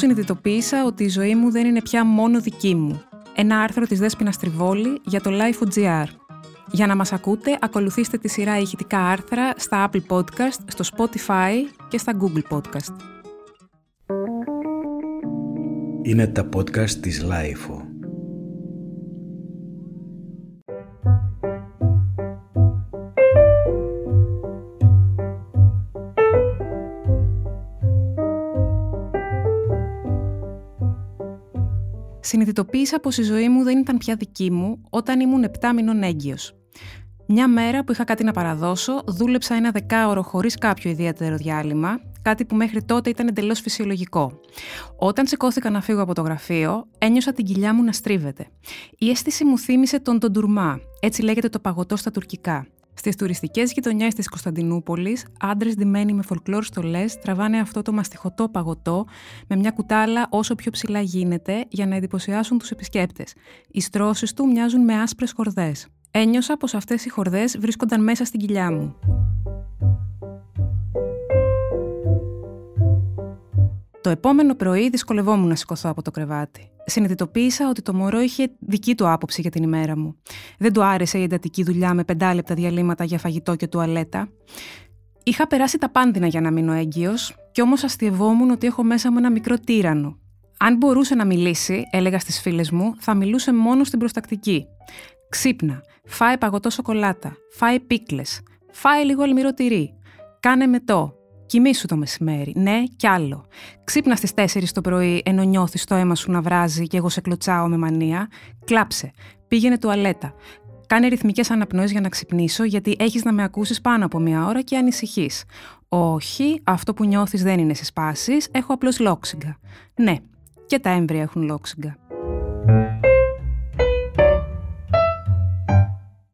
συνειδητοποίησα ότι η ζωή μου δεν είναι πια μόνο δική μου. Ένα άρθρο της Δέσποινα Τριβόλη για το Life.gr. Για να μας ακούτε, ακολουθήστε τη σειρά ηχητικά άρθρα στα Apple Podcast, στο Spotify και στα Google Podcast. Είναι τα podcast της Life. Συνειδητοποίησα πως η ζωή μου δεν ήταν πια δική μου όταν ήμουν 7 μηνών έγκυος. Μια μέρα που είχα κάτι να παραδώσω, δούλεψα ένα δεκάωρο χωρίς κάποιο ιδιαίτερο διάλειμμα, κάτι που μέχρι τότε ήταν εντελώς φυσιολογικό. Όταν σηκώθηκα να φύγω από το γραφείο, ένιωσα την κοιλιά μου να στρίβεται. Η αίσθηση μου θύμισε τον Τοντουρμά, έτσι λέγεται το παγωτό στα τουρκικά. Στις τουριστικές γειτονιές της Κωνσταντινούπολης, άντρες ντυμένοι με φολκλόρ στολές τραβάνε αυτό το μαστιχωτό παγωτό με μια κουτάλα όσο πιο ψηλά γίνεται για να εντυπωσιάσουν τους επισκέπτες. Οι στρώσεις του μοιάζουν με άσπρες χορδές. Ένιωσα πως αυτές οι χορδές βρίσκονταν μέσα στην κοιλιά μου. Το επόμενο πρωί δυσκολευόμουν να σηκωθώ από το κρεβάτι. Συνειδητοποίησα ότι το μωρό είχε δική του άποψη για την ημέρα μου. Δεν του άρεσε η εντατική δουλειά με πεντάλεπτα διαλύματα για φαγητό και τουαλέτα. Είχα περάσει τα πάντινα για να μείνω έγκυος, κι όμως αστειευόμουν ότι έχω μέσα μου ένα μικρό τύρανο. Αν μπορούσε να μιλήσει, έλεγα στις φίλες μου, θα μιλούσε μόνο στην προστακτική. Ξύπνα, φάε παγωτό σοκολάτα, φάε πίκλες, φάε λίγο αλμυρό τυρί, κάνε μετό, Κοιμήσου το μεσημέρι, ναι, κι άλλο. Ξύπνα στις 4 το πρωί ενώ νιώθεις το αίμα σου να βράζει και εγώ σε κλωτσάω με μανία. Κλάψε. Πήγαινε τουαλέτα. Κάνε ρυθμικές αναπνοές για να ξυπνήσω, γιατί έχεις να με ακούσεις πάνω από μία ώρα και ανησυχείς. Όχι, αυτό που νιώθεις δεν είναι σε σπάσεις, έχω απλώς λόξιγκα. Ναι, και τα έμβρια έχουν λόξιγκα.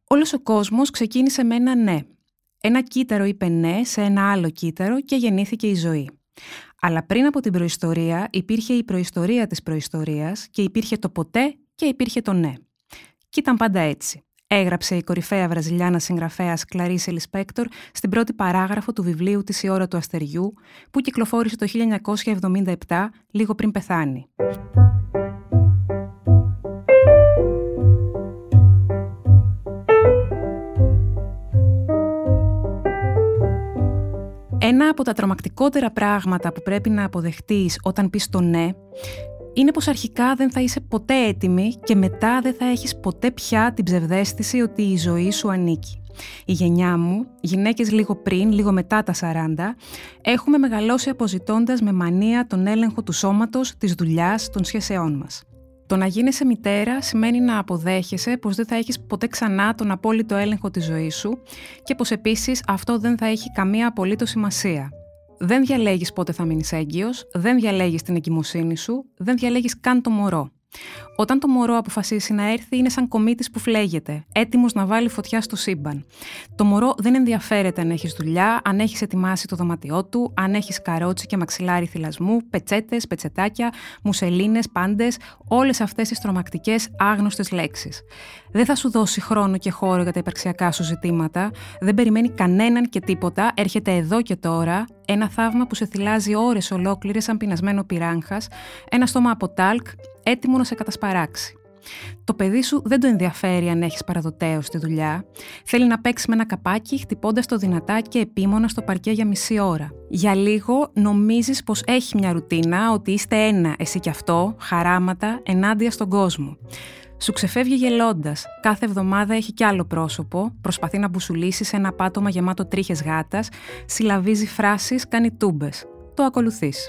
Όλος ο κόσμος ξεκίνησε με ένα ναι. Ένα κύτταρο είπε ναι σε ένα άλλο κύτταρο και γεννήθηκε η ζωή. Αλλά πριν από την προϊστορία υπήρχε η προϊστορία της προϊστορίας και υπήρχε το ποτέ και υπήρχε το ναι. Και ήταν πάντα έτσι. Έγραψε η κορυφαία βραζιλιάνα συγγραφέα Κλαρίσε Λισπέκτορ στην πρώτη παράγραφο του βιβλίου της «Η ώρα του αστεριού» που κυκλοφόρησε το 1977, λίγο πριν πεθάνει. Ένα από τα τρομακτικότερα πράγματα που πρέπει να αποδεχτείς όταν πεις το ναι, είναι πως αρχικά δεν θα είσαι ποτέ έτοιμη και μετά δεν θα έχεις ποτέ πια την ψευδέστηση ότι η ζωή σου ανήκει. Η γενιά μου, γυναίκες λίγο πριν, λίγο μετά τα 40, έχουμε μεγαλώσει αποζητώντας με μανία τον έλεγχο του σώματος, της δουλειάς, των σχέσεών μας. Το να γίνεσαι μητέρα σημαίνει να αποδέχεσαι πως δεν θα έχεις ποτέ ξανά τον απόλυτο έλεγχο της ζωής σου και πως επίσης αυτό δεν θα έχει καμία απολύτως σημασία. Δεν διαλέγεις πότε θα μείνεις έγκυος, δεν διαλέγεις την εγκυμοσύνη σου, δεν διαλέγεις καν το μωρό. Όταν το μωρό αποφασίσει να έρθει, είναι σαν κομίτης που φλέγεται, έτοιμος να βάλει φωτιά στο σύμπαν. Το μωρό δεν ενδιαφέρεται αν έχεις δουλειά, αν έχεις ετοιμάσει το δωμάτιό του, αν έχεις καρότσι και μαξιλάρι θυλασμού, πετσέτες, πετσετάκια, μουσελίνες, πάντες, όλες αυτές τις τρομακτικές άγνωστες λέξεις. Δεν θα σου δώσει χρόνο και χώρο για τα υπαρξιακά σου ζητήματα, δεν περιμένει κανέναν και τίποτα, έρχεται εδώ και τώρα, ένα θαύμα που σε θυλάζει ώρες ολόκληρες σαν πεινασμένο πυράγχα, ένα στόμα από τάλκ, έτοιμο να σε κατασπαράξει. Το παιδί σου δεν το ενδιαφέρει αν έχεις παραδοτέως στη δουλειά. Θέλει να παίξει με ένα καπάκι, χτυπώντας το δυνατά και επίμονα στο παρκέ για μισή ώρα. Για λίγο νομίζεις πως έχει μια ρουτίνα, ότι είστε ένα, εσύ κι αυτό, χαράματα, ενάντια στον κόσμο. Σου ξεφεύγει γελώντας. Κάθε εβδομάδα έχει κι άλλο πρόσωπο, προσπαθεί να μπουσουλήσεις σε ένα πάτωμα γεμάτο τρίχες γάτας, συλλαβίζει φράσεις, κάνει τούμπες. Το ακολουθείς.